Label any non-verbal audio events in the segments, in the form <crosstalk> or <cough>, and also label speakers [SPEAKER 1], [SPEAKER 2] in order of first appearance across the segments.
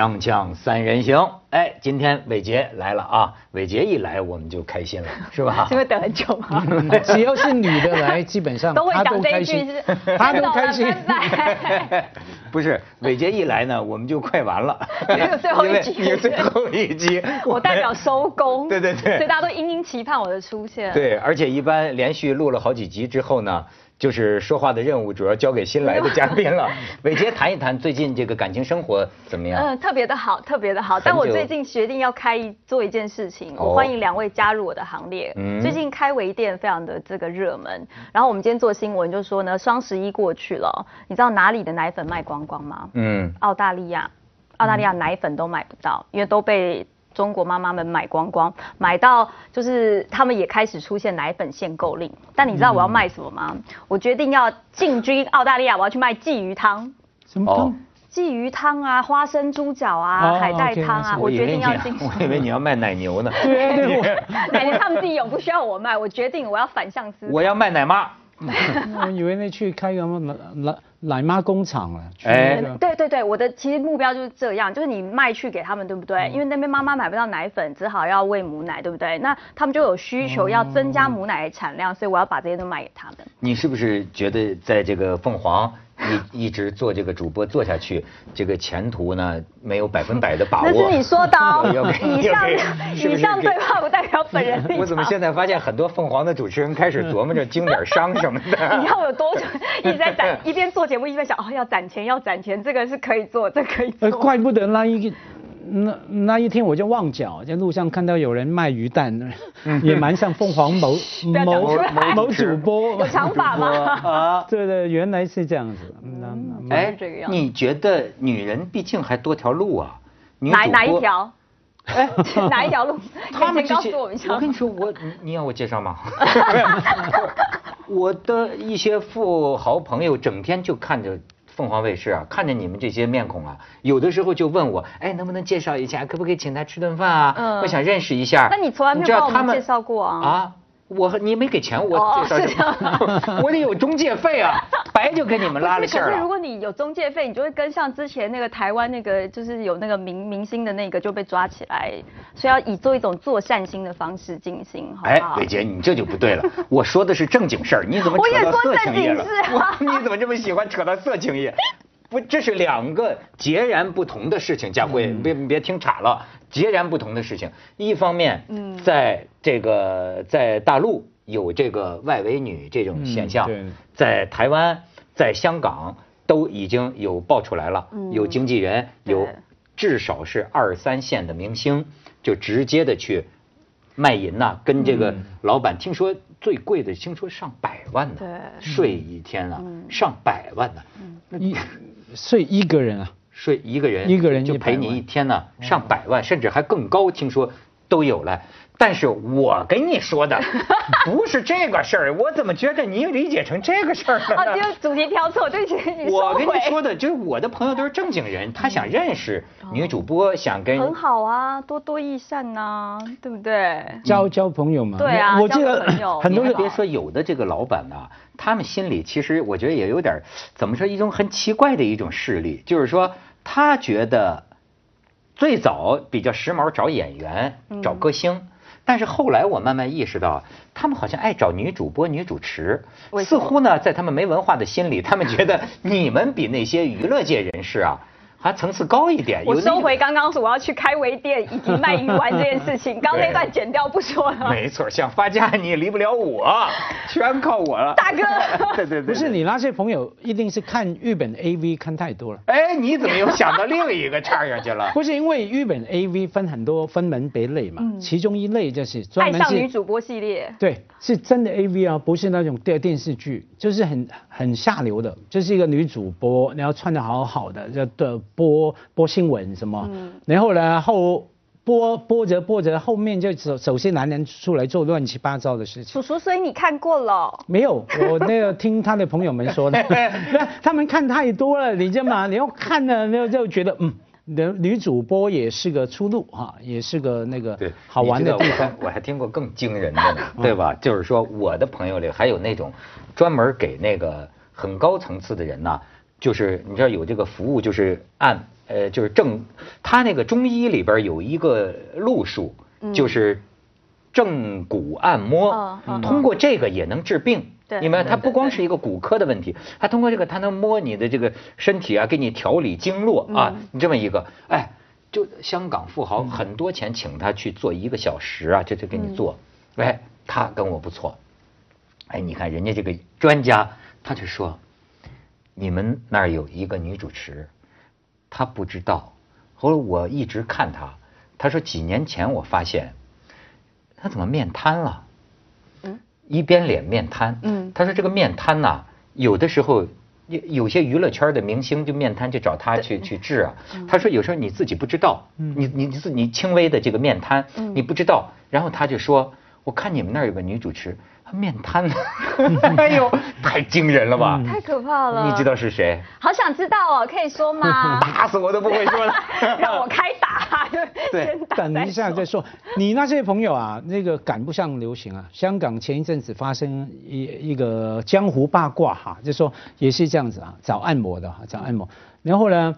[SPEAKER 1] 锵锵三人行，哎，今天伟杰来了啊！伟杰一来我们就开心了，<laughs> 是吧？
[SPEAKER 2] 是会等很久吗？<laughs>
[SPEAKER 3] 只要是女的来，基本上
[SPEAKER 2] 都会
[SPEAKER 3] 她
[SPEAKER 2] 讲这一句
[SPEAKER 3] 都开心
[SPEAKER 2] 是，<laughs>
[SPEAKER 3] 她都开心。
[SPEAKER 1] 不是，伟杰一来呢，我们就快完了，
[SPEAKER 2] 因为最后一集
[SPEAKER 1] 最后一集，
[SPEAKER 2] 我代表收工。
[SPEAKER 1] 对对对
[SPEAKER 2] 所以大家都殷殷期盼我的出现。
[SPEAKER 1] 对，而且一般连续录了好几集之后呢，就是说话的任务主要交给新来的嘉宾了。<laughs> 伟杰谈一谈最近这个感情生活怎么样？
[SPEAKER 2] 嗯，特别的好，特别的好。但我最近决定要开一做一件事情，
[SPEAKER 1] 哦
[SPEAKER 2] 我欢迎两位加入我的行列。
[SPEAKER 1] 嗯
[SPEAKER 2] 最近开微店非常的这个热门，然后我们今天做新闻就说呢，双十一过去了，你知道哪里的奶粉卖光光吗？
[SPEAKER 1] 嗯，
[SPEAKER 2] 澳大利亚，澳大利亚奶粉都买不到，因为都被中国妈妈们买光光，买到就是他们也开始出现奶粉限购令。但你知道我要卖什么吗？我决定要进军澳大利亚，我要去卖鲫鱼汤。
[SPEAKER 1] 哦
[SPEAKER 3] 什么汤？
[SPEAKER 2] 鲫鱼汤啊，花生猪脚啊，
[SPEAKER 3] 哦
[SPEAKER 2] 海带汤啊，我决定要进。
[SPEAKER 1] 我以为你要卖奶牛呢。<laughs>
[SPEAKER 3] 对 <laughs>
[SPEAKER 2] 奶牛他们自己有，不需要我卖。我决定我要反向思考。
[SPEAKER 1] 我要卖奶妈。<laughs>
[SPEAKER 3] 我以为那去开个什么奶奶奶妈工厂了。<laughs>
[SPEAKER 1] 哎
[SPEAKER 3] 那个
[SPEAKER 2] 对对对，我的其实目标就是这样，就是你卖去给他们，对不对？因为那边妈妈买不到奶粉，只好要喂母奶，对不对？那他们就有需求要增加母奶的产量，所以我要把这些都卖给他们。
[SPEAKER 1] 你是不是觉得在这个凤凰一一直做这个主播做下去，这个前途呢没有百分百的把握？
[SPEAKER 2] 那是你说的 <laughs> 哦以上以上对话不代表本人立场。
[SPEAKER 1] 我怎么现在发现很多凤凰的主持人开始琢磨着经点商什么的？<laughs>
[SPEAKER 2] 你要有多久一直在攒，一边做节目一边想哦要攒钱要攒钱，这个是可以做，这个可以做。
[SPEAKER 3] 呃，怪不得那一个那那一天我就旺角，在路上看到有人卖鱼蛋，也蛮像凤凰某 <laughs> 某某主播
[SPEAKER 2] 有。长发吗？
[SPEAKER 1] 啊，
[SPEAKER 3] 对对，原来是这样子。那那
[SPEAKER 1] 哎
[SPEAKER 2] 这个样，子
[SPEAKER 1] 你觉得女人毕竟还多条路啊？女
[SPEAKER 2] 哪？哪一条？
[SPEAKER 1] 哎，<laughs>
[SPEAKER 2] 哪一条路？<laughs>
[SPEAKER 1] 他们，
[SPEAKER 2] 先告诉我们一下。
[SPEAKER 1] 我跟你说，我你你要我介绍吗？我的一些富豪朋友整天就看着凤凰卫视啊，看着你们这些面孔啊，有的时候就问我，哎，能不能介绍一下，可不可以请他吃顿饭啊？
[SPEAKER 2] 嗯
[SPEAKER 1] 我想认识一下。
[SPEAKER 2] 那你从来没有
[SPEAKER 1] 他
[SPEAKER 2] 帮我们介绍过啊
[SPEAKER 1] 啊，我你没给钱，我
[SPEAKER 2] 哦
[SPEAKER 1] 介绍
[SPEAKER 2] 是这样
[SPEAKER 1] 我得有中介费啊，白就给你们拉了
[SPEAKER 2] 线了可是如。果你有中介费，你就会跟像之前那个台湾那个，就是有那个明明星的那个就被抓起来，所以要以做一种做善心的方式进行，好
[SPEAKER 1] 哎
[SPEAKER 2] 不好？，
[SPEAKER 1] 伟杰，你这就不对了。我说的是正经事儿，你怎么扯到色情业了？
[SPEAKER 2] 事啊 <laughs>
[SPEAKER 1] 你怎么这么喜欢扯到色情业？不，这是两个截然不同的事情。佳慧，别别听岔了，截然不同的事情。一方面，
[SPEAKER 2] 嗯
[SPEAKER 1] 在这个在大陆有这个外围女这种现象
[SPEAKER 3] 嗯，
[SPEAKER 1] 在台湾、在香港都已经有爆出来了，
[SPEAKER 2] 嗯
[SPEAKER 1] 有经纪人，有至少是二三线的明星，就直接的去卖淫呐、跟这个老板听说最贵的，听说上百万呢，
[SPEAKER 2] 对
[SPEAKER 1] 睡一天啊，
[SPEAKER 2] 嗯
[SPEAKER 1] 上百万呢，
[SPEAKER 3] 一睡一个人啊，
[SPEAKER 1] 睡一个人，
[SPEAKER 3] 一个人100
[SPEAKER 1] 就陪你一天呢，上百万，甚至还更高，听说都有了。但是我跟你说的 <laughs> 不是这个事儿，我怎么觉得你理解成这个事儿了
[SPEAKER 2] 哦，
[SPEAKER 1] 呢？
[SPEAKER 2] 就是主题挑错，对不起，你
[SPEAKER 1] 我跟你说的，就是我的朋友都是正经人，他想认识女主播，想跟
[SPEAKER 2] 很好啊，多多益善呐、对不对？
[SPEAKER 3] 交交朋友嘛。
[SPEAKER 2] 对啊交
[SPEAKER 3] 我记得
[SPEAKER 2] 朋友 <laughs>
[SPEAKER 3] 很多
[SPEAKER 1] 别说，有的这个老板呐、他们心里其实我觉得也有点怎么说一种很奇怪的一种势力，就是说他觉得最早比较时髦找演员、
[SPEAKER 2] 嗯
[SPEAKER 1] 找歌星。但是后来我慢慢意识到，他们好像爱找女主播、女主持似乎呢，在他们没文化的心里，他们觉得你们比那些娱乐界人士啊，还层次高一点。
[SPEAKER 2] 我收回刚刚说我要去开微店 <laughs> 以及卖鱼丸这件事情，<laughs> 刚刚那段剪掉不说了。
[SPEAKER 1] 没错，想发家你也离不了我，<laughs> 全靠我了。
[SPEAKER 2] 大哥
[SPEAKER 1] 对对对，
[SPEAKER 3] 不是你那些朋友一定是看日本 AV 看太多了。
[SPEAKER 1] 哎，你怎么又想到另一个岔上去了？
[SPEAKER 3] 不是因为日本 AV 分很多分门别类嘛，
[SPEAKER 2] 嗯
[SPEAKER 3] 其中一类就是专
[SPEAKER 2] 爱
[SPEAKER 3] 门是
[SPEAKER 2] 上女主播系列，
[SPEAKER 3] 对，是真的 AV 啊，不是那种电电视剧，就是很很下流的，就是一个女主播，然后穿的好好的，就的播播新闻什么，
[SPEAKER 2] 嗯
[SPEAKER 3] 然后呢后播播着播着，后面就首首先男人出来做乱七八糟的事情。
[SPEAKER 2] 叔叔，所以你看过了。
[SPEAKER 3] 没有，我那个听他的朋友们说的，那 <laughs> 他们看太多了，你知道吗？然后看了，然后就觉得嗯，女女主播也是个出路哈，也是个那个，好玩的地方
[SPEAKER 1] 我还。我还听过更惊人的呢，对吧？就是说我的朋友里还有那种专门给那个很高层次的人呐，就是你知道有这个服务，就是按呃，就是正，他那个中医里边有一个路数，就是正骨按摩通过这个也能治病。
[SPEAKER 2] 对
[SPEAKER 1] 你们它
[SPEAKER 2] 对对
[SPEAKER 1] 不光是一个骨科的问题，他通过这个，他能摸你的这个身体啊，给你调理经络啊，
[SPEAKER 2] 嗯。
[SPEAKER 1] 你这么一个，哎，就香港富豪很多钱请他去做一个小时啊，这就给你做，哎，他跟我不错，哎，你看人家这个专家，他就说，你们那儿有一个女主持，她不知道，后来我一直看她，她说几年前我发现，她怎么面瘫了？
[SPEAKER 2] 嗯
[SPEAKER 1] 一边脸面瘫。
[SPEAKER 2] 嗯
[SPEAKER 1] 她说这个面瘫呐、有的时候有有些娱乐圈的明星就面瘫就找她去去治啊。她说有时候你自己不知道，你你你自你轻微的这个面瘫，你不知道，然后她就说，我看你们那儿有个女主持。她面瘫，<laughs> 哎呦，太惊人了吧！
[SPEAKER 2] 太可怕了。
[SPEAKER 1] 你知道是谁？
[SPEAKER 2] 好想知道哦，可以说吗？<laughs>
[SPEAKER 1] 打死我都不会说了。<laughs>
[SPEAKER 2] 让我开打，
[SPEAKER 1] 对
[SPEAKER 2] 先打
[SPEAKER 3] 等一下再说。你那些朋友啊，那个赶不上流行啊。香港前一阵子发生一一个江湖八卦哈，就说也是这样子啊，找按摩的哈，找按摩。然后呢，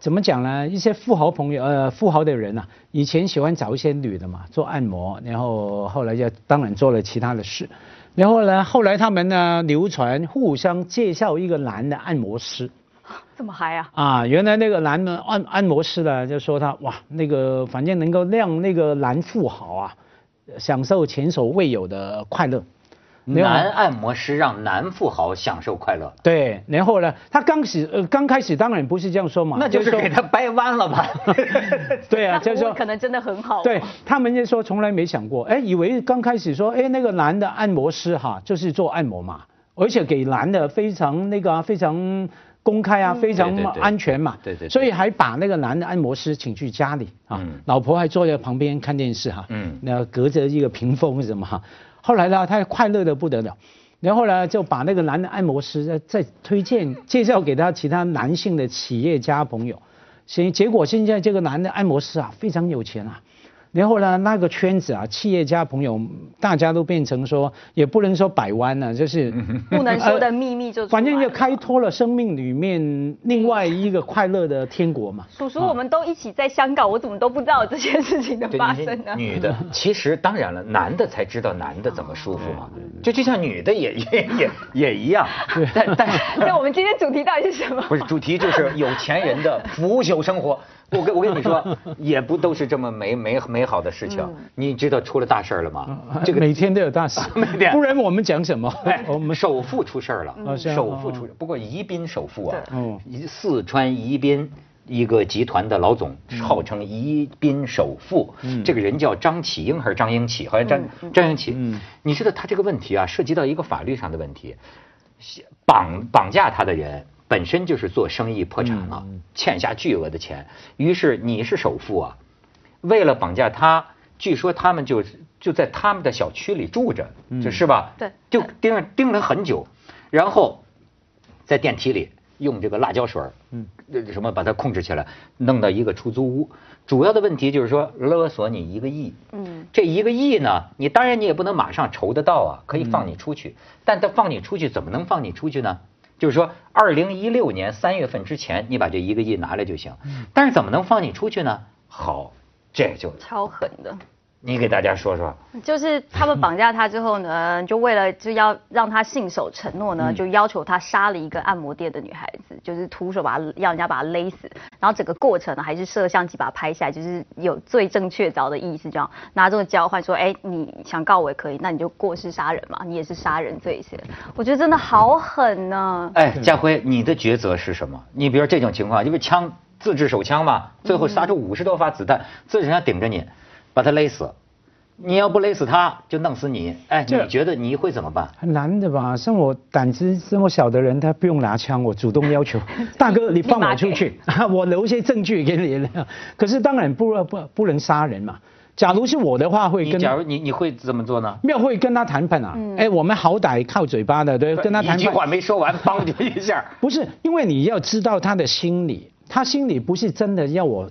[SPEAKER 3] 怎么讲呢？一些富豪朋友呃，富豪的人啊，以前喜欢找一些女的嘛做按摩，然后后来就当然做了其他的事。然后呢，后来他们呢流传互相介绍一个男的按摩师。
[SPEAKER 2] 这么嗨啊？
[SPEAKER 3] 啊，原来那个男的按按摩师呢，就说他哇，那个反正能够让那个男富豪啊，享受前所未有的快乐。
[SPEAKER 1] 男按摩师让男富豪享受快乐，
[SPEAKER 3] 对，然后呢，他刚始呃刚开始当然不是这样说嘛，
[SPEAKER 1] 那就是
[SPEAKER 3] 说
[SPEAKER 1] 给他掰弯了吧？<laughs>
[SPEAKER 3] 对啊，<laughs> 就是说
[SPEAKER 2] 可能真的很好。
[SPEAKER 3] 对他们就说从来没想过，哎，以为刚开始说，哎，那个男的按摩师哈，就是做按摩嘛，而且给男的非常那个啊、非常公开啊，非常安全嘛，
[SPEAKER 1] 对对对。
[SPEAKER 3] 所以还把那个男的按摩师请去家里啊，
[SPEAKER 1] 嗯。
[SPEAKER 3] 老婆还坐在旁边看电视哈，
[SPEAKER 1] 嗯。
[SPEAKER 3] 那隔着一个屏风什么哈，后来呢，他快乐的不得了。然后呢，就把那个男的按摩师再再推荐 <laughs> 介绍给他其他男性的企业家朋友，行结果现在这个男的按摩师啊非常有钱啊，然后呢那个圈子啊企业家朋友大家都变成说也不能说百万了、就是 <laughs>
[SPEAKER 2] 不能说的秘密就
[SPEAKER 3] 反正 <laughs> 就
[SPEAKER 2] 了
[SPEAKER 3] 开拓了生命里面另外一个快乐的天国嘛。<laughs>
[SPEAKER 2] 叔叔，我们都一起在香港，我怎么都不知道有这件事情的
[SPEAKER 1] 对
[SPEAKER 2] 发生呢？
[SPEAKER 1] 女的，其实当然了，男的才知道男的怎么舒服嘛，就就像女的也也也也一样，但但是
[SPEAKER 2] 那，我们今天主题到底是什么？
[SPEAKER 1] 不是主题就是有钱人的腐朽生活。<laughs> 我跟我跟你说，也不都是这么美美美好的事情。你知道出了大事儿了吗？这个 <laughs>
[SPEAKER 3] 每天都有大事 <laughs>
[SPEAKER 1] 每天，
[SPEAKER 3] 不然我们讲什么？
[SPEAKER 1] 哎，
[SPEAKER 3] 我们
[SPEAKER 1] 首富出事儿了，首富出，不过宜宾首富啊四川宜宾一个集团的老总，号称宜宾首富，
[SPEAKER 3] 嗯
[SPEAKER 1] 这个人叫张启英还是张英启？好像张张英启
[SPEAKER 3] 嗯。
[SPEAKER 1] 你知道他这个问题啊，涉及到一个法律上的问题，绑绑架他的人。本身就是做生意破产了，欠下巨额的钱，于是你是首富啊，为了绑架他，据说他们就就在他们的小区里住着，就是吧？
[SPEAKER 2] 对。
[SPEAKER 1] 就盯着盯了很久，然后在电梯里用这个辣椒水儿，嗯，什么把它控制起来，弄到一个出租屋。主要的问题就是说勒索你一个亿，
[SPEAKER 2] 嗯，
[SPEAKER 1] 这一个亿呢，你当然你也不能马上筹得到啊，可以放你出去，但他放你出去怎么能放你出去呢？就是说，二零一六年三月份之前，你把这一个亿拿来就行。但是怎么能放你出去呢？好，这就
[SPEAKER 2] 超狠的。
[SPEAKER 1] 你给大家说说。
[SPEAKER 2] 就是他们绑架他之后呢，<laughs> 就为了就要让他信守承诺呢，就要求他杀了一个按摩店的女孩子，就是徒手把他要人家把他勒死，然后整个过程呢还是摄像机把他拍下来，就是有罪证确凿的意思，这样拿这个交换说，哎，你想告我也可以，那你就过失杀人嘛，你也是杀人罪嫌。我觉得真的好狠呢。
[SPEAKER 1] 哎，家辉，你的抉择是什么？你比如这种情况，因为枪自制手枪嘛，最后杀出五十多发子弹，自制枪顶着你，把他勒死。你要不勒死他，就弄死你。哎，你觉得你会怎么办？
[SPEAKER 3] 很难的吧？像我胆子这么小的人，他不用拿枪，我主动要求，<laughs> 大哥你放我出去，<laughs> 我留一些证据给你。可是当然不不不能杀人嘛。假如是我的话，会跟
[SPEAKER 1] 假如你你会怎么做呢？
[SPEAKER 3] 没有会跟他谈判啊。哎，我们好歹靠嘴巴的，对，跟他谈
[SPEAKER 1] 一句话。没说完，帮就一下。<laughs>
[SPEAKER 3] 不是，因为你要知道他的心理，他心里不是真的要我。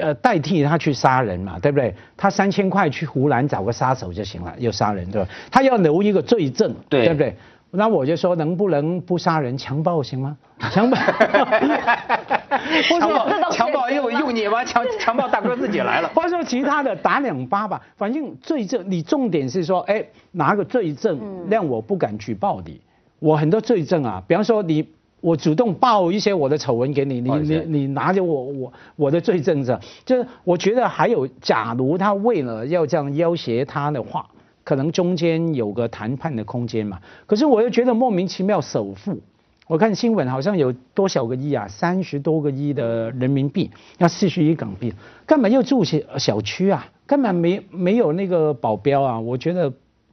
[SPEAKER 3] 呃，代替他去杀人嘛，对不对？他三千块去湖南找个杀手就行了，又杀人对吧？他要留一个罪证，
[SPEAKER 1] 对
[SPEAKER 3] 不对？那我就说能不能不杀人，强暴行吗？强暴，<laughs>
[SPEAKER 1] 强暴强暴用用你吗？<laughs> 强强暴大哥自己来了。
[SPEAKER 3] 或者说其他的打两巴吧，反正罪证，你重点是说，哎，拿个罪证让我不敢举报你。我很多罪证啊，比方说你。我主动报一些我的丑闻给你，你你你拿着我我我的罪证着，就是我觉得还有，假如他为了要这样要挟他的话，可能中间有个谈判的空间嘛。可是我又觉得莫名其妙首付，我看新闻好像有多少个亿啊，三十多个亿的人民币，要四十亿港币，根本又住小小区啊，根本没没有那个保镖啊，我觉得。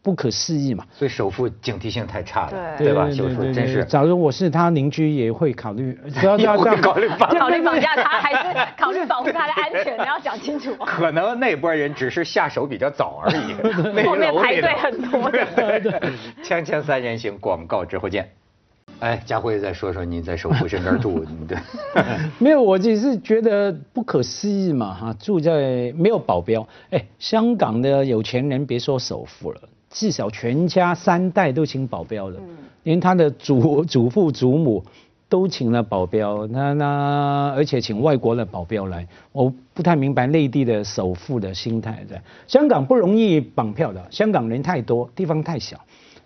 [SPEAKER 3] 不可思议嘛，
[SPEAKER 1] 所以首富警惕性太差了，对吧？首富真是。
[SPEAKER 3] 假如我是他邻居，也会考虑，<laughs>
[SPEAKER 1] 要要考虑绑
[SPEAKER 2] 考虑绑架他，还是考虑保护他的安全？你要讲清楚。<laughs>
[SPEAKER 1] 可能那波人只是下手比较早而已，<laughs>
[SPEAKER 2] 后面排队很多。
[SPEAKER 1] 锵锵三人行，广告之后见。哎，佳慧再说说你在首富身边住，对。
[SPEAKER 3] 没有，我只是觉得不可思议嘛，哈，住在没有保镖。哎，香港的有钱人别说首富了。至少全家三代都请保镖了，连他的祖 <laughs> 祖父祖母都请了保镖，那那而且请外国的保镖来，我不太明白内地的首富的心态在。香港不容易绑票的，香港人太多，地方太小，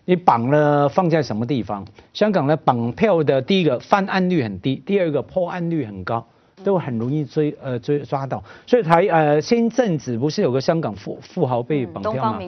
[SPEAKER 3] 你绑了放在什么地方？香港的绑票的第一个犯案率很低，第二个破案率很高。都很容易追呃追抓到，所以台呃先阵子不是有个香港富富豪被绑票吗？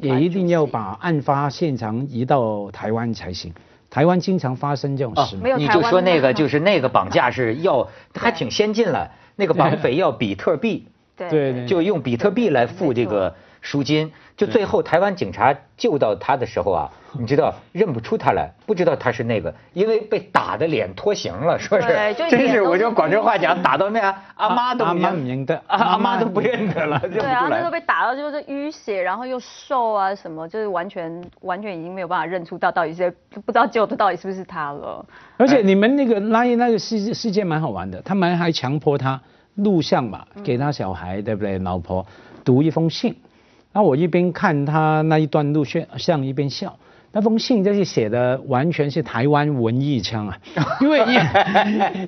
[SPEAKER 3] 也一定要把案发现场移到台湾才行。台湾经常发生这种事。
[SPEAKER 2] 没有
[SPEAKER 1] 你就说那个就是那个绑架是要还挺先进了，那个绑匪要比特币，
[SPEAKER 3] 对对，
[SPEAKER 1] 就用比特币来付这个赎金。就最后台湾警察救到他的时候啊，<laughs> 你知道认不出他来，不知道他是那个，因为被打的脸脱形了，说是，真是我就广州话讲，打到那阿妈都
[SPEAKER 3] 阿妈不认得，
[SPEAKER 1] 阿妈都不认得了，对
[SPEAKER 2] 啊，那时候被打到就是淤血，然后又瘦啊什么，就是完全完全已经没有办法认出到到底是不知道救的到底是不是他了。
[SPEAKER 3] 而且你们那个拉那个事事件蛮好玩的，他们还强迫他录像嘛，给他小孩对不对？老婆读一封信。那我一边看他那一段录像，一边笑。那封信就是写的完全是台湾文艺腔啊，<laughs> 因为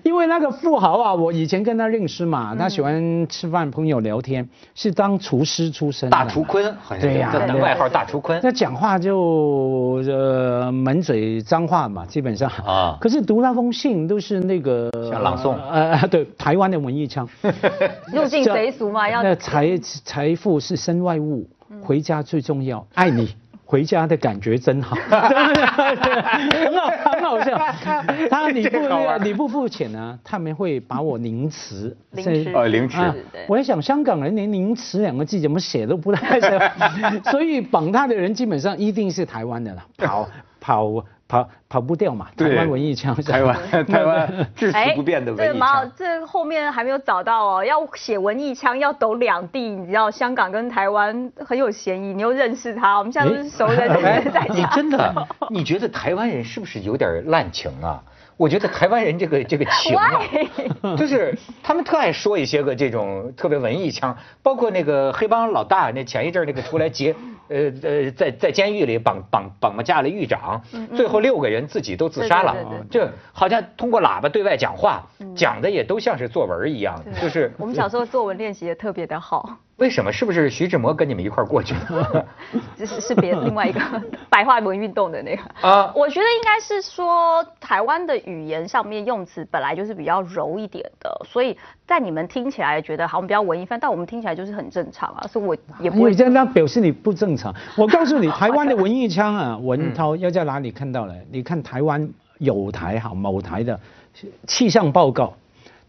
[SPEAKER 3] 因为那个富豪啊，我以前跟他认识嘛，他喜欢吃饭，朋友聊天，是当厨师出身。
[SPEAKER 1] 大厨坤，对呀，外号大厨坤。
[SPEAKER 3] 那讲话就呃满嘴脏话嘛，基本上啊。可是读那封信都是那个
[SPEAKER 1] 像朗诵，呃，
[SPEAKER 3] 对，台湾的文艺腔。<laughs>
[SPEAKER 2] 入境随俗嘛，要。
[SPEAKER 3] 那财财富是身外物。回家最重要，爱你，<laughs> 回家的感觉真好，<laughs> 很好，很好笑。他你不你不付钱呢，他们会把我凌迟。
[SPEAKER 2] 凌迟，
[SPEAKER 1] 呃，凌迟。
[SPEAKER 3] 我在想，香港人连凌迟两个字怎么写都不太写，<laughs> 所以绑他的人基本上一定是台湾的了，跑跑。跑跑不掉嘛，台湾文艺腔，
[SPEAKER 1] 台湾 <laughs> 台湾至死不变的文艺腔。
[SPEAKER 2] 这后面还没有找到哦，要写文艺腔要抖两地，你知道香港跟台湾很有嫌疑，你又认识他，我们现在都是熟人，在
[SPEAKER 1] 你真的，<laughs> 你觉得台湾人是不是有点滥情啊？我觉得台湾人这个这个情啊，<laughs> 就是他们特爱说一些个这种特别文艺腔，包括那个黑帮老大，那前一阵那个出来劫，呃呃，在在监狱里绑绑绑架了狱长，最后六个人自己都自杀了，就好像通过喇叭对外讲话，讲的也都像是作文一样，就是
[SPEAKER 2] 我们小时候作文练习也特别的好。
[SPEAKER 1] 为什么？是不是徐志摩跟你们一块过去
[SPEAKER 2] 的？这 <laughs> 是是别另外一个 <laughs> 白话文运动的那个啊？我觉得应该是说台湾的语言上面用词本来就是比较柔一点的，所以在你们听起来觉得好像比较文艺范，但我们听起来就是很正常啊。所以我也不会
[SPEAKER 3] 这样表示你不正常。我告诉你，台湾的文艺腔啊，文涛要在哪里看到了？你看台湾有台好某台的气象报告，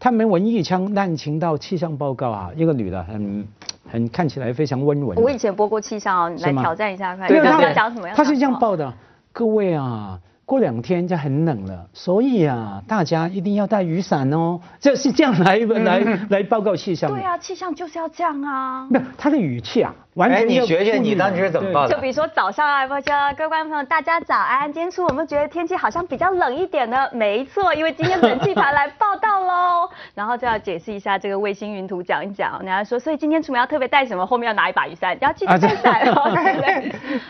[SPEAKER 3] 他们文艺腔滥情到气象报告啊，一个女的很。很看起来非常温文。
[SPEAKER 2] 我以前播过气象哦，来挑战一下看。对他讲什么样？
[SPEAKER 3] 他是这样报的，各位啊。过两天就很冷了，所以啊，大家一定要带雨伞哦。这是这样来来来报告气象。
[SPEAKER 2] 对啊，气象就是要这样啊。
[SPEAKER 3] 没有他的语气啊，完全。
[SPEAKER 1] 你学学，你当时怎么报的？
[SPEAKER 2] 就比如说早上啊，或者各位观众朋友，大家早安。今天出我们觉得天气好像比较冷一点呢。没错，因为今天冷气团来报道喽。然后就要解释一下这个卫星云图，讲一讲。人家说，所以今天出门要特别带什么？后面要拿一把雨伞，要记得带伞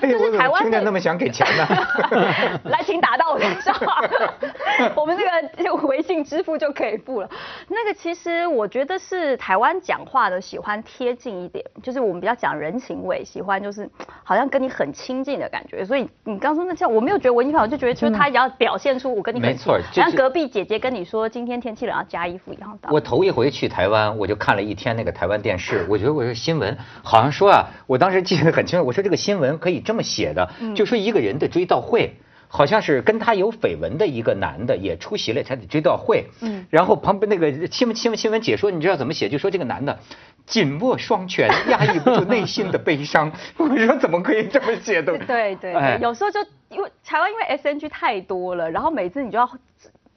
[SPEAKER 2] 就是台湾的
[SPEAKER 1] 么听着那么想给钱呢？<laughs>
[SPEAKER 2] 来，请打到我身上，我们这个微信支付就可以付了。那个其实我觉得是台湾讲话的喜欢贴近一点，就是我们比较讲人情味，喜欢就是好像跟你很亲近的感觉。所以你刚说那像我没有觉得文艺范，我就觉得就是他也要表现出我跟你很
[SPEAKER 1] 没错
[SPEAKER 2] 亲
[SPEAKER 1] 就是
[SPEAKER 2] 像隔壁姐姐跟你说今天天气冷要加衣服一样的道理。
[SPEAKER 1] 我头一回去台湾，我就看了一天那个台湾电视，我觉得我说新闻好像说啊，我当时记得很清楚，我说这个新闻可以这么写的，就说一个人的追悼会。好像是跟他有绯闻的一个男的也出席了他的追悼会，嗯，然后旁边那个新闻新闻新闻解说，你知道怎么写？就说这个男的紧握双拳，压抑不住内心的悲伤。<laughs> 我说怎么可以这么写的？
[SPEAKER 2] 对对
[SPEAKER 1] 哎
[SPEAKER 2] 对，有时候就因为台湾因为 SNG 太多了，然后每次你就要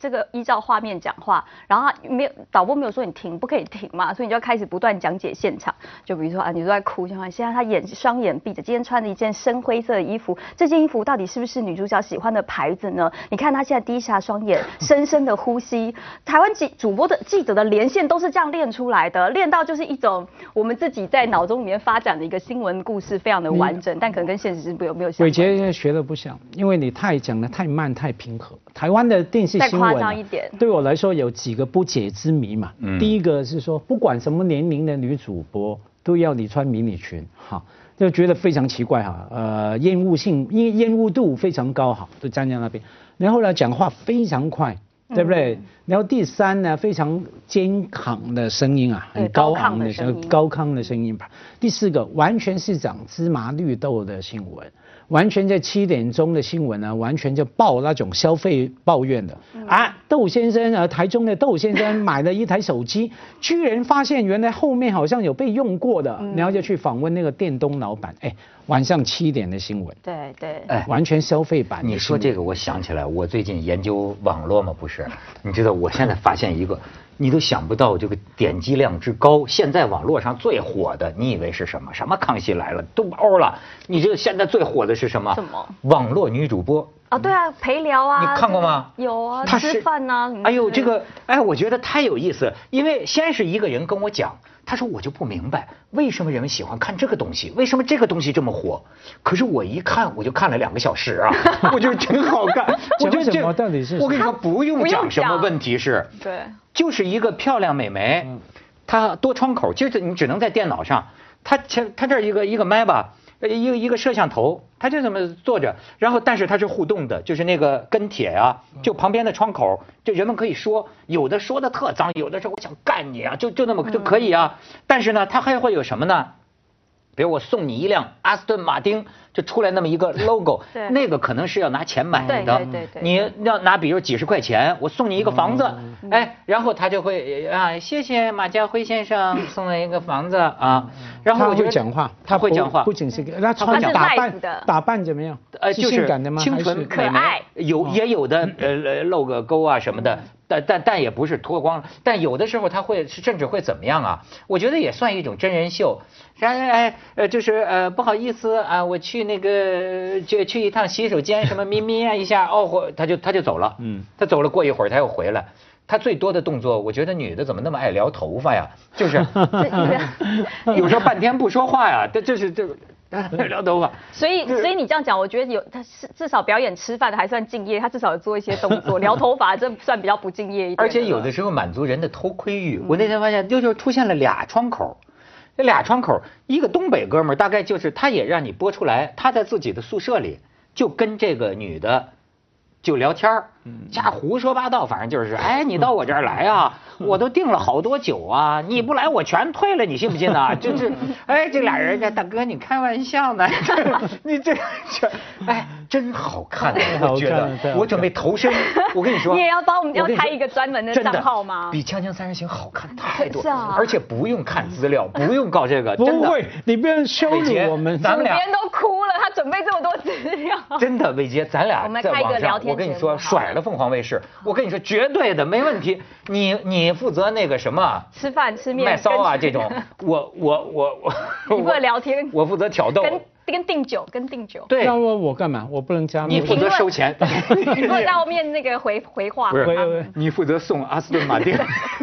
[SPEAKER 2] 这个依照画面讲话，然后没有导播没有说你停，不可以停嘛，所以你就要开始不断讲解现场。就比如说啊，你都在哭，像现在他眼双眼闭着，今天穿了一件深灰色的衣服，这件衣服到底是不是女主角喜欢的牌子呢？你看他现在低下双眼，深深的呼吸。台湾记主播的记者的连线都是这样练出来的，练到就是一种我们自己在脑中里面发展的一个新闻故事，非常的完整，但可能跟现实是没有没有相
[SPEAKER 3] 伟
[SPEAKER 2] 关的。
[SPEAKER 3] 杰学的不像，因为你太讲的太慢太平和。台湾的电视新闻、对我来说有几个不解之谜嘛。
[SPEAKER 1] 嗯
[SPEAKER 3] 第一个是说，不管什么年龄的女主播都要你穿迷你裙，哈，就觉得非常奇怪哈。呃，厌恶性，因为厌恶度非常高哈，就站在那边，然后呢，讲话非常快。对不对？
[SPEAKER 2] 嗯
[SPEAKER 3] 然后第三呢，非常尖亢的声音啊，很高
[SPEAKER 2] 高亢
[SPEAKER 3] 昂的声
[SPEAKER 2] 音
[SPEAKER 3] 高亢的声音吧。第四个，完全是讲芝麻绿豆的新闻，完全在七点钟的新闻呢，完全就报那种消费抱怨的、
[SPEAKER 2] 嗯
[SPEAKER 3] 啊。窦先生啊，台中的窦先生买了一台手机，居然发现原来后面好像有被用过的，
[SPEAKER 2] 嗯
[SPEAKER 3] 然后就去访问那个店东老板。哎，晚上七点的新闻，
[SPEAKER 2] 对对，
[SPEAKER 1] 哎
[SPEAKER 3] 完全消费版的。
[SPEAKER 1] 你说这个，我想起来，我最近研究网络嘛，不是？你知道，我现在发现一个，你都想不到这个点击量之高。现在网络上最火的，你以为是什么？什么康熙来了都包了。你知道现在最火的是什么？
[SPEAKER 2] 什么？
[SPEAKER 1] 网络女主播。
[SPEAKER 2] 啊，对啊，陪聊啊，
[SPEAKER 1] 你看过吗？
[SPEAKER 2] 有啊，
[SPEAKER 1] 他
[SPEAKER 2] 吃饭呐、
[SPEAKER 1] 哎呦，这个，哎，我觉得太有意思。因为先是一个人跟我讲，他说我就不明白为什么人们喜欢看这个东西，为什么这个东西这么火。可是我一看，我就看了两个小时啊，<laughs> 我觉得真好看。我觉得这
[SPEAKER 3] 讲什么到底是
[SPEAKER 1] 我跟你说，不用讲什么问题是，
[SPEAKER 2] 对，
[SPEAKER 1] 就是一个漂亮美眉，她多窗口，就是你只能在电脑上，她前她这一个一个麦吧，呃一个一个摄像头，他就这么坐着，然后但是它是互动的，就是那个跟帖啊，就旁边的窗口，就人们可以说，有的说的特脏，有的说我想干你啊，就就那么就可以啊，但是呢，它还会有什么呢？比如我送你一辆阿斯顿马丁，就出来那么一个 <laughs> logo，那个可能是要拿钱买的，
[SPEAKER 2] 对对对对。
[SPEAKER 1] 你要拿比如几十块钱，我送你一个房子，
[SPEAKER 2] 嗯
[SPEAKER 1] 哎，然后他就会啊，谢谢马家辉先生送了一个房子啊，然后
[SPEAKER 3] 他
[SPEAKER 1] 我觉得
[SPEAKER 3] 会讲话，
[SPEAKER 1] 他会讲话
[SPEAKER 3] 不，仅是
[SPEAKER 1] 他会讲
[SPEAKER 3] 穿打扮
[SPEAKER 2] 的
[SPEAKER 3] 打扮怎么样？
[SPEAKER 1] 呃，就是
[SPEAKER 3] 性感的吗？
[SPEAKER 1] 清纯美眉
[SPEAKER 2] 可爱，
[SPEAKER 1] 有也有的呃呃露个沟啊什么的，但但但也不是脱光了，但有的时候他会甚至会怎么样啊？我觉得也算一种真人秀。然后哎呃就是呃不好意思啊，我去那个去去一趟洗手间，什么咪咪啊一下哦，他就他就走了，
[SPEAKER 3] 嗯，
[SPEAKER 1] 他走了过一会儿他又回来。他最多的动作，我觉得女的怎么那么爱撩头发呀？<laughs> 就是 <laughs> 有时候半天不说话呀，这这是这 <laughs> 聊头发。
[SPEAKER 2] 所以所以你这样讲，我觉得有他是至少表演吃饭的还算敬业，他至少有做一些动作，撩头发这算比较不敬业一点。
[SPEAKER 1] 而且有的时候满足人的偷窥欲。我那天发现，就就出现了俩窗口，这俩窗口，一个东北哥们儿，大概就是他也让你播出来，他在自己的宿舍里就跟这个女的就聊天儿，瞎胡说八道，反正就是，哎，你到我这儿来啊，我都订了好多酒啊，你不来我全退了，你信不信呢？<laughs> 就是，哎，这俩人，这大哥你开玩笑呢？<laughs> 你这这，哎，真好看，我觉得我准备投身，我跟你说，<laughs>
[SPEAKER 2] 你也要帮我们要开一个专门的账号吗
[SPEAKER 1] 比《锵锵三人行》好看太多，
[SPEAKER 2] 是啊
[SPEAKER 1] 而且不用看资料，不用搞这个，
[SPEAKER 3] 不
[SPEAKER 1] 真的
[SPEAKER 3] 会，你不要羞辱我们。
[SPEAKER 1] 咱们俩
[SPEAKER 2] 别人都哭准备这么多资料。
[SPEAKER 1] 真的，伟杰，咱俩
[SPEAKER 2] 我们
[SPEAKER 1] 在网上，
[SPEAKER 2] 开一个聊天
[SPEAKER 1] 我跟你说，甩了凤凰卫视，我跟你说，绝对的，没问题。你你负责那个什么？
[SPEAKER 2] 吃饭吃面
[SPEAKER 1] 卖骚啊这种，我我我我，
[SPEAKER 2] 你负责聊天。
[SPEAKER 1] 我负责挑逗。
[SPEAKER 2] 跟，跟订酒跟订酒。
[SPEAKER 1] 对
[SPEAKER 3] 那，我我干嘛？我不能加？
[SPEAKER 1] 你负责收钱，
[SPEAKER 2] 你不能在后面那个回回话
[SPEAKER 1] 不是你负责送阿斯顿马丁，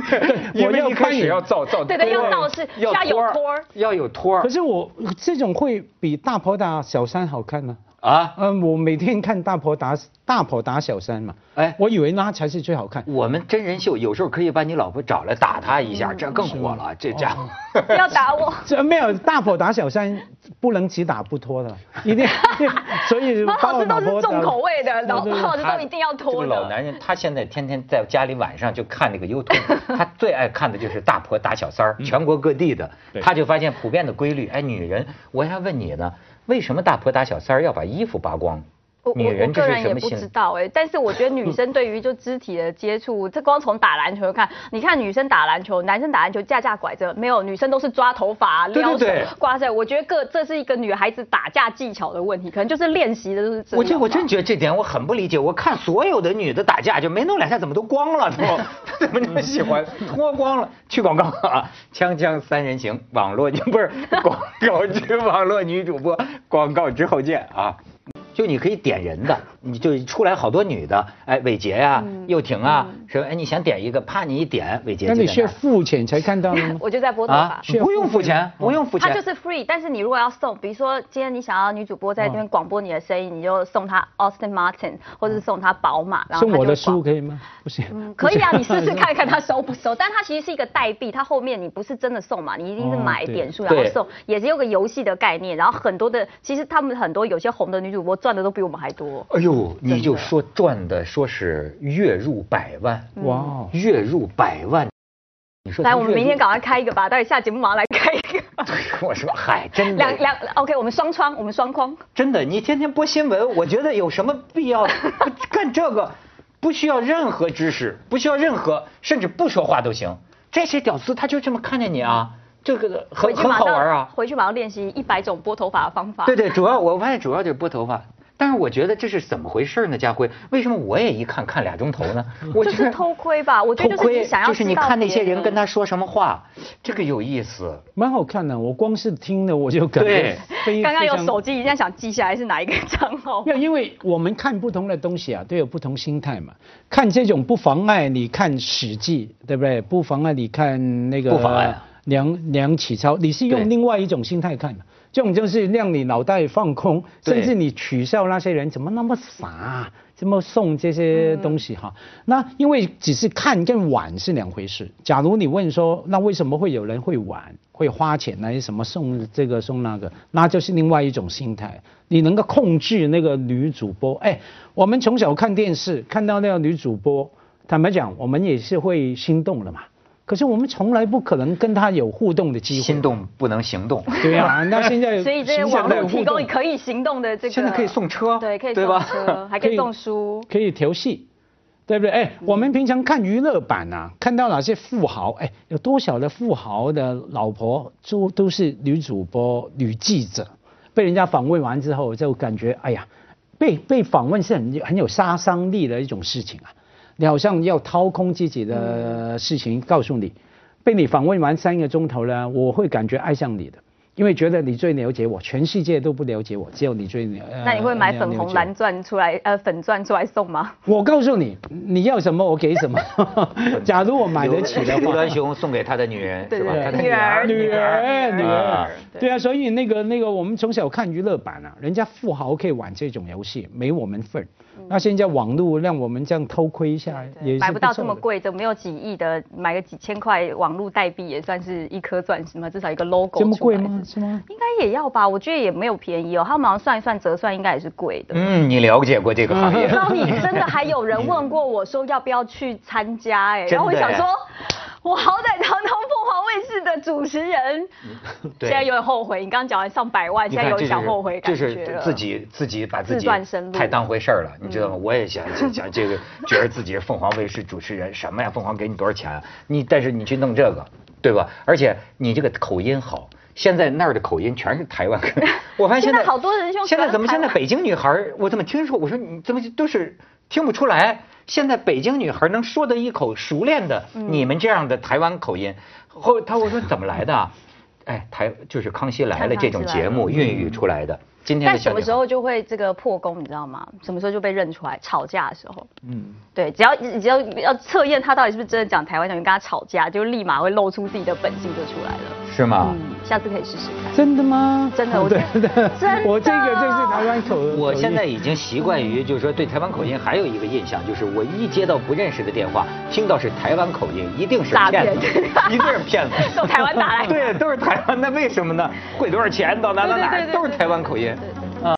[SPEAKER 1] <laughs> 因为一开始
[SPEAKER 3] 我要
[SPEAKER 1] 造造
[SPEAKER 2] 对对，要造是
[SPEAKER 1] 要
[SPEAKER 2] 要有
[SPEAKER 1] 托
[SPEAKER 2] 托儿。
[SPEAKER 1] 要有托儿
[SPEAKER 3] 可是我这种会比大炮打小三好看呢？
[SPEAKER 1] 啊。
[SPEAKER 3] 嗯，我每天看大婆打大婆打小三嘛，
[SPEAKER 1] 哎，
[SPEAKER 3] 我以为那才是最好看。
[SPEAKER 1] 我们真人秀有时候可以把你老婆找来打她一
[SPEAKER 2] 嗯
[SPEAKER 1] 下，这更火了。这家伙，
[SPEAKER 2] 不要打我。<laughs>
[SPEAKER 3] 这没有大婆打小三，不能只打不拖的，一定。<laughs> 所以 <laughs>
[SPEAKER 2] 马
[SPEAKER 3] 把我
[SPEAKER 2] 老师都是重口味的，老老师都一定要
[SPEAKER 1] 这
[SPEAKER 2] 拖的。
[SPEAKER 1] 个老男人，他现在天天在家里晚上就看那个 YouTube，他最爱看的就是大婆打小三儿，全国各地的，他就发现普遍的规律。哎，女人，我还问你呢，为什么大婆打小三儿要把衣服扒光？
[SPEAKER 2] 我我个人也不知道哎、但是我觉得女生对于就肢体的接触，这光从打篮球看，你看女生打篮球，男生打篮球架架拐着，没有女生都是抓头发、撩手
[SPEAKER 1] 对、
[SPEAKER 2] 挂在。我觉得个这是一个女孩子打架技巧的问题，可能就是练习的。
[SPEAKER 1] 我这我真觉得这点我很不理解。我看所有的女的打架就没弄两下，怎么都光了都？<laughs> 她怎么那么喜欢脱光了？去广告啊！锵锵三人行，网络不是广告之网络女主播，广告之后见啊！就你可以点人的，你就出来好多女的，哎，伟杰呀、又婷啊，说哎你想点一个，啪你一点，伟杰
[SPEAKER 3] 那你需要付钱才看到吗？<laughs>
[SPEAKER 2] 我就在播头
[SPEAKER 1] 啊
[SPEAKER 2] 发。，
[SPEAKER 1] 不用付钱，不用付钱，
[SPEAKER 2] 它就是 free，但是你如果要送，比如说今天你想要女主播在这边广播你的声音，你就送她 Austin Martin，或者是送她宝马，然后
[SPEAKER 3] 送我的书可以吗？不行。
[SPEAKER 2] 嗯，可以啊，你试试 <laughs> 看看他收不收。但它其实是一个代币，它后面你不是真的送嘛，你一定是买点数然后送，也是有个游戏的概念。然后很多的，其实他们很多有些红的女主播赚的都比我们还多。
[SPEAKER 1] 哎呦，你就说赚的说是月入百万，
[SPEAKER 3] 哇哦，
[SPEAKER 1] 月入百万，你说
[SPEAKER 2] 来，我们明天赶快开一个吧，待会下节目马上来开一个。<laughs>
[SPEAKER 1] 我说嗨，<laughs> 真的
[SPEAKER 2] 两两 OK，我们双窗，我们双框。
[SPEAKER 1] 真的，你天天播新闻，我觉得有什么必要 <laughs> 干这个？不需要任何知识，不需要任何，甚至不说话都行。这些屌丝他就这么看着你啊，这个很很好玩啊。
[SPEAKER 2] 回去马上练习一百种拨头发的方法。
[SPEAKER 1] 对对，主要我发现主要就是拨头发。但是我觉得这是怎么回事呢？家辉，为什么我也一看看俩钟头呢？<laughs> 我觉得
[SPEAKER 2] 就是偷窥吧，我觉得就是
[SPEAKER 1] 偷窥
[SPEAKER 2] 你想要
[SPEAKER 1] 就是你看那些人跟他说什么话，这个有意思。
[SPEAKER 3] 蛮好看的，我光是听的我就感觉非
[SPEAKER 2] 刚刚有手机，一下想记下来是哪一个账号
[SPEAKER 3] 没。有，因为我们看不同的东西啊，都有不同心态嘛。看这种不妨碍你看《史记》，对不对？不妨碍你看那个
[SPEAKER 1] 不妨碍啊
[SPEAKER 3] 梁梁启超，你是用另外一种心态看的。这种就是让你脑袋放空，甚至你取笑那些人怎么那么傻、啊，怎么送这些东西哈。那因为只是看跟玩是两回事。假如你问说，那为什么会有人会玩，会花钱来什么送这个送那个，那就是另外一种心态。你能够控制那个女主播，哎，我们从小看电视看到那个女主播，坦白讲，我们也是会心动的嘛。可是我们从来不可能跟他有互动的机会。
[SPEAKER 1] 心动不能行动。
[SPEAKER 3] 对呀、<laughs> 那现在
[SPEAKER 2] 所以这些网络提供可以行动的这个，
[SPEAKER 1] 现在可以送车
[SPEAKER 2] 对，可以送
[SPEAKER 1] 对吧
[SPEAKER 2] 车，还可以送书。
[SPEAKER 3] 可以调戏，对不对？哎，我们平常看娱乐版啊，看到哪些富豪，哎，有多少的富豪的老婆都都是女主播、女记者，被人家访问完之后，就感觉哎呀，被被访问是很很有杀伤力的一种事情啊。你好像要掏空自己的事情，告诉你，被你访问完三个钟头呢，我会感觉爱上你的。因为觉得你最了解我，全世界都不了解我，只有你最了。呃
[SPEAKER 2] 那你会买粉红蓝钻出来，呃，粉钻出来送吗？
[SPEAKER 3] 我告诉你，你要什么我给什么。<laughs> 假如我买得起的话
[SPEAKER 1] 刘銮，雄送给他的女人
[SPEAKER 2] 对
[SPEAKER 1] 是吧？他的
[SPEAKER 2] 女儿
[SPEAKER 3] 女儿，女
[SPEAKER 1] 啊
[SPEAKER 3] 儿，对啊，所以那个那个，我们从小看娱乐版啊，人家富豪可以玩这种游戏，没我们份儿。那现在网络让我们这样偷窥一下，也是
[SPEAKER 2] 买不到这。么贵的，没有几亿的，买个几千块网络代币也算是一颗钻石嘛，至少一个 logo
[SPEAKER 3] 这么贵吗？是吗？
[SPEAKER 2] 应该也要吧，我觉得也没有便宜哦，他们好像算一算折算，应该也是贵的。
[SPEAKER 1] 嗯，你了解过这个行业？
[SPEAKER 2] 然后你真的还有人 <laughs> 问过我说要不要去参加哎、然后我想说，我好歹堂堂凤凰卫视的主持人，<laughs>
[SPEAKER 1] 对
[SPEAKER 2] 现在有点后悔。你刚刚讲完上百万，现在有点小后悔感
[SPEAKER 1] 这
[SPEAKER 2] 觉了。
[SPEAKER 1] 是自己自己把自
[SPEAKER 2] 自
[SPEAKER 1] 己太当回事儿了，你知道吗？我也想想想这个，觉得自己是凤凰卫视主持人，什么呀？凤凰给你多少钱啊？你但是你去弄这个，对吧？而且你这个口音好。现在那儿的口音全是台湾口，<laughs> 我发现
[SPEAKER 2] 现在好多人用
[SPEAKER 1] 现在怎么现在北京女孩儿，我怎么听说？我说你怎么都是听不出来？现在北京女孩儿能说的一口熟练的
[SPEAKER 2] 嗯
[SPEAKER 1] 你们这样的台湾口音，后他我说怎么来的啊？哎，台就是《康熙来了》这种节目孕育出来的。今天
[SPEAKER 2] 但什么时候就会这个破功，你知道吗？什么时候就被认出来？吵架的时候，
[SPEAKER 3] 嗯，
[SPEAKER 2] 对，只要只要要测验他到底是不是真的讲台湾腔，你跟他吵架，就立马会露出自己的本性就出来了。
[SPEAKER 1] 是吗？
[SPEAKER 2] 嗯，下次可以试试看。
[SPEAKER 3] 真的吗？
[SPEAKER 2] 真的我
[SPEAKER 3] 对 <laughs>
[SPEAKER 2] 觉得
[SPEAKER 3] 对
[SPEAKER 2] 真的
[SPEAKER 3] 我这个就是台湾口音。
[SPEAKER 1] 我现在已经习惯于，就是说对台湾口音还有一个印象，就是我一接到不认识的电话，听到是台湾口音，一定是骗子，<laughs> 一定是骗子。<laughs>
[SPEAKER 2] 从台湾打来
[SPEAKER 1] 对，都是台湾，那为什么呢？汇多少钱到哪哪哪，都是台湾口音。